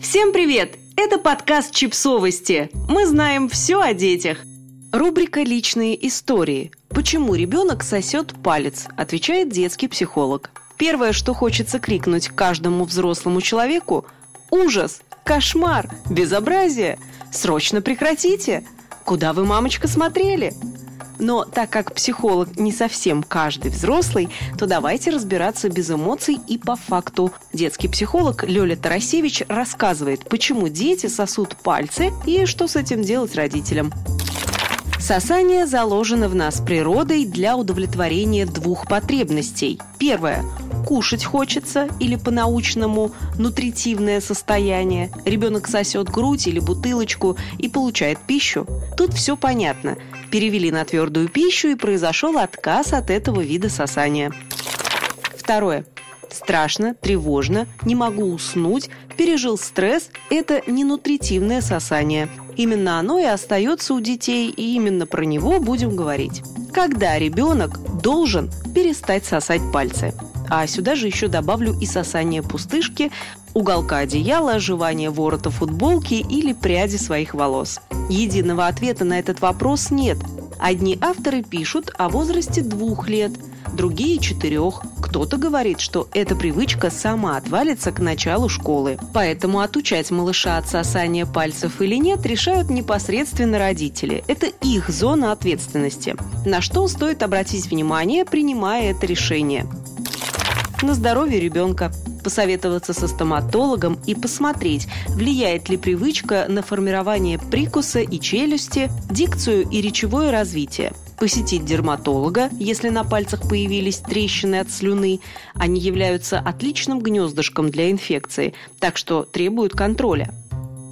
Всем привет! Это подкаст «Чипсовости». Мы знаем все о детях. Рубрика «Личные истории». Почему ребенок сосет палец? Отвечает детский психолог. Первое, что хочется крикнуть каждому взрослому человеку – ужас, кошмар, безобразие. Срочно прекратите! Куда вы, мамочка, смотрели? Но так как психолог не совсем каждый взрослый, то давайте разбираться без эмоций и по факту. Детский психолог Лёля Тарасевич рассказывает, почему дети сосут пальцы и что с этим делать родителям. Сосание заложено в нас природой для удовлетворения двух потребностей. Первое кушать хочется или по-научному нутритивное состояние. Ребенок сосет грудь или бутылочку и получает пищу. Тут все понятно. Перевели на твердую пищу и произошел отказ от этого вида сосания. Второе. Страшно, тревожно, не могу уснуть, пережил стресс – это не нутритивное сосание. Именно оно и остается у детей, и именно про него будем говорить. Когда ребенок должен перестать сосать пальцы – а сюда же еще добавлю и сосание пустышки, уголка одеяла, жевание ворота футболки или пряди своих волос. Единого ответа на этот вопрос нет. Одни авторы пишут о возрасте двух лет, другие – четырех. Кто-то говорит, что эта привычка сама отвалится к началу школы. Поэтому отучать малыша от сосания пальцев или нет решают непосредственно родители. Это их зона ответственности. На что стоит обратить внимание, принимая это решение на здоровье ребенка, посоветоваться со стоматологом и посмотреть, влияет ли привычка на формирование прикуса и челюсти, дикцию и речевое развитие. Посетить дерматолога, если на пальцах появились трещины от слюны. Они являются отличным гнездышком для инфекции, так что требуют контроля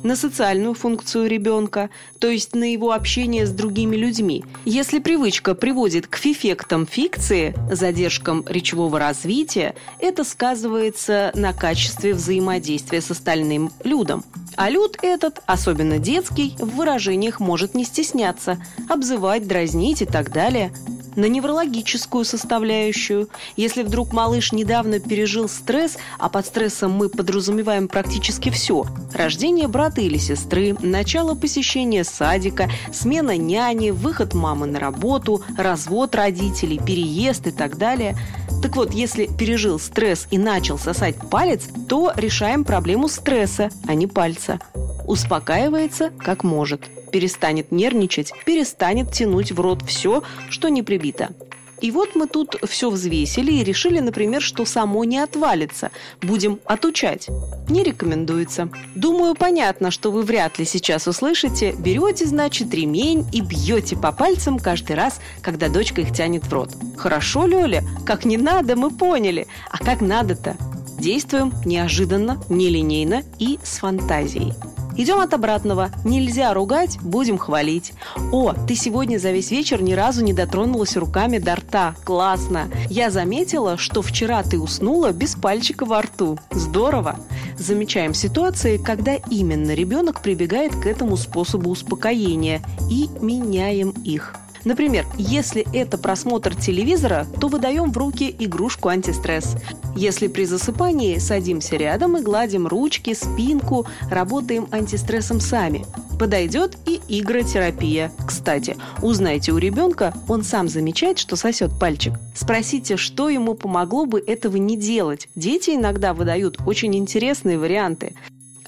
на социальную функцию ребенка, то есть на его общение с другими людьми. Если привычка приводит к эффектам фикции, задержкам речевого развития, это сказывается на качестве взаимодействия с остальным людом. А люд этот, особенно детский, в выражениях может не стесняться, обзывать, дразнить и так далее – на неврологическую составляющую. Если вдруг малыш недавно пережил стресс, а под стрессом мы подразумеваем практически все – рождение брата или сестры, начало посещения садика, смена няни, выход мамы на работу, развод родителей, переезд и так далее – так вот, если пережил стресс и начал сосать палец, то решаем проблему стресса, а не пальца. Успокаивается как может – перестанет нервничать, перестанет тянуть в рот все, что не прибито. И вот мы тут все взвесили и решили, например, что само не отвалится. Будем отучать. Не рекомендуется. Думаю, понятно, что вы вряд ли сейчас услышите. Берете, значит, ремень и бьете по пальцам каждый раз, когда дочка их тянет в рот. Хорошо, Лёля? Как не надо, мы поняли. А как надо-то? Действуем неожиданно, нелинейно и с фантазией. Идем от обратного. Нельзя ругать, будем хвалить. О, ты сегодня за весь вечер ни разу не дотронулась руками до рта. Классно. Я заметила, что вчера ты уснула без пальчика во рту. Здорово. Замечаем ситуации, когда именно ребенок прибегает к этому способу успокоения и меняем их. Например, если это просмотр телевизора, то выдаем в руки игрушку антистресс. Если при засыпании садимся рядом и гладим ручки, спинку, работаем антистрессом сами. Подойдет и игротерапия. Кстати, узнайте у ребенка, он сам замечает, что сосет пальчик. Спросите, что ему помогло бы этого не делать. Дети иногда выдают очень интересные варианты.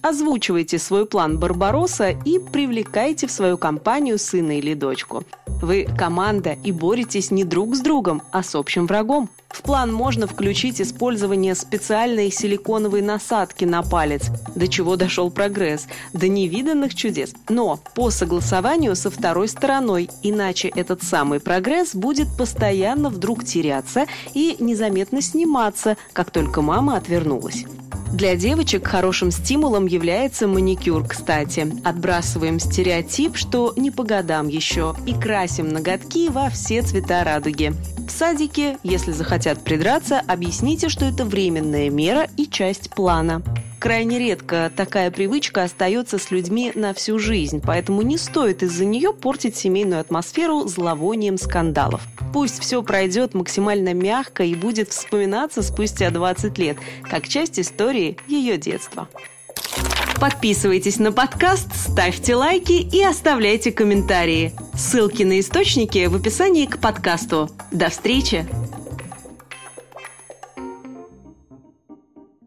Озвучивайте свой план Барбаросса и привлекайте в свою компанию сына или дочку. Вы команда и боретесь не друг с другом, а с общим врагом. В план можно включить использование специальной силиконовой насадки на палец, до чего дошел прогресс, до невиданных чудес. Но по согласованию со второй стороной, иначе этот самый прогресс будет постоянно вдруг теряться и незаметно сниматься, как только мама отвернулась. Для девочек хорошим стимулом является маникюр, кстати. Отбрасываем стереотип, что не по годам еще, и красим ноготки во все цвета радуги. В садике, если захотят придраться, объясните, что это временная мера и часть плана. Крайне редко такая привычка остается с людьми на всю жизнь, поэтому не стоит из-за нее портить семейную атмосферу зловонием скандалов. Пусть все пройдет максимально мягко и будет вспоминаться спустя 20 лет, как часть истории ее детства. Подписывайтесь на подкаст, ставьте лайки и оставляйте комментарии. Ссылки на источники в описании к подкасту. До встречи!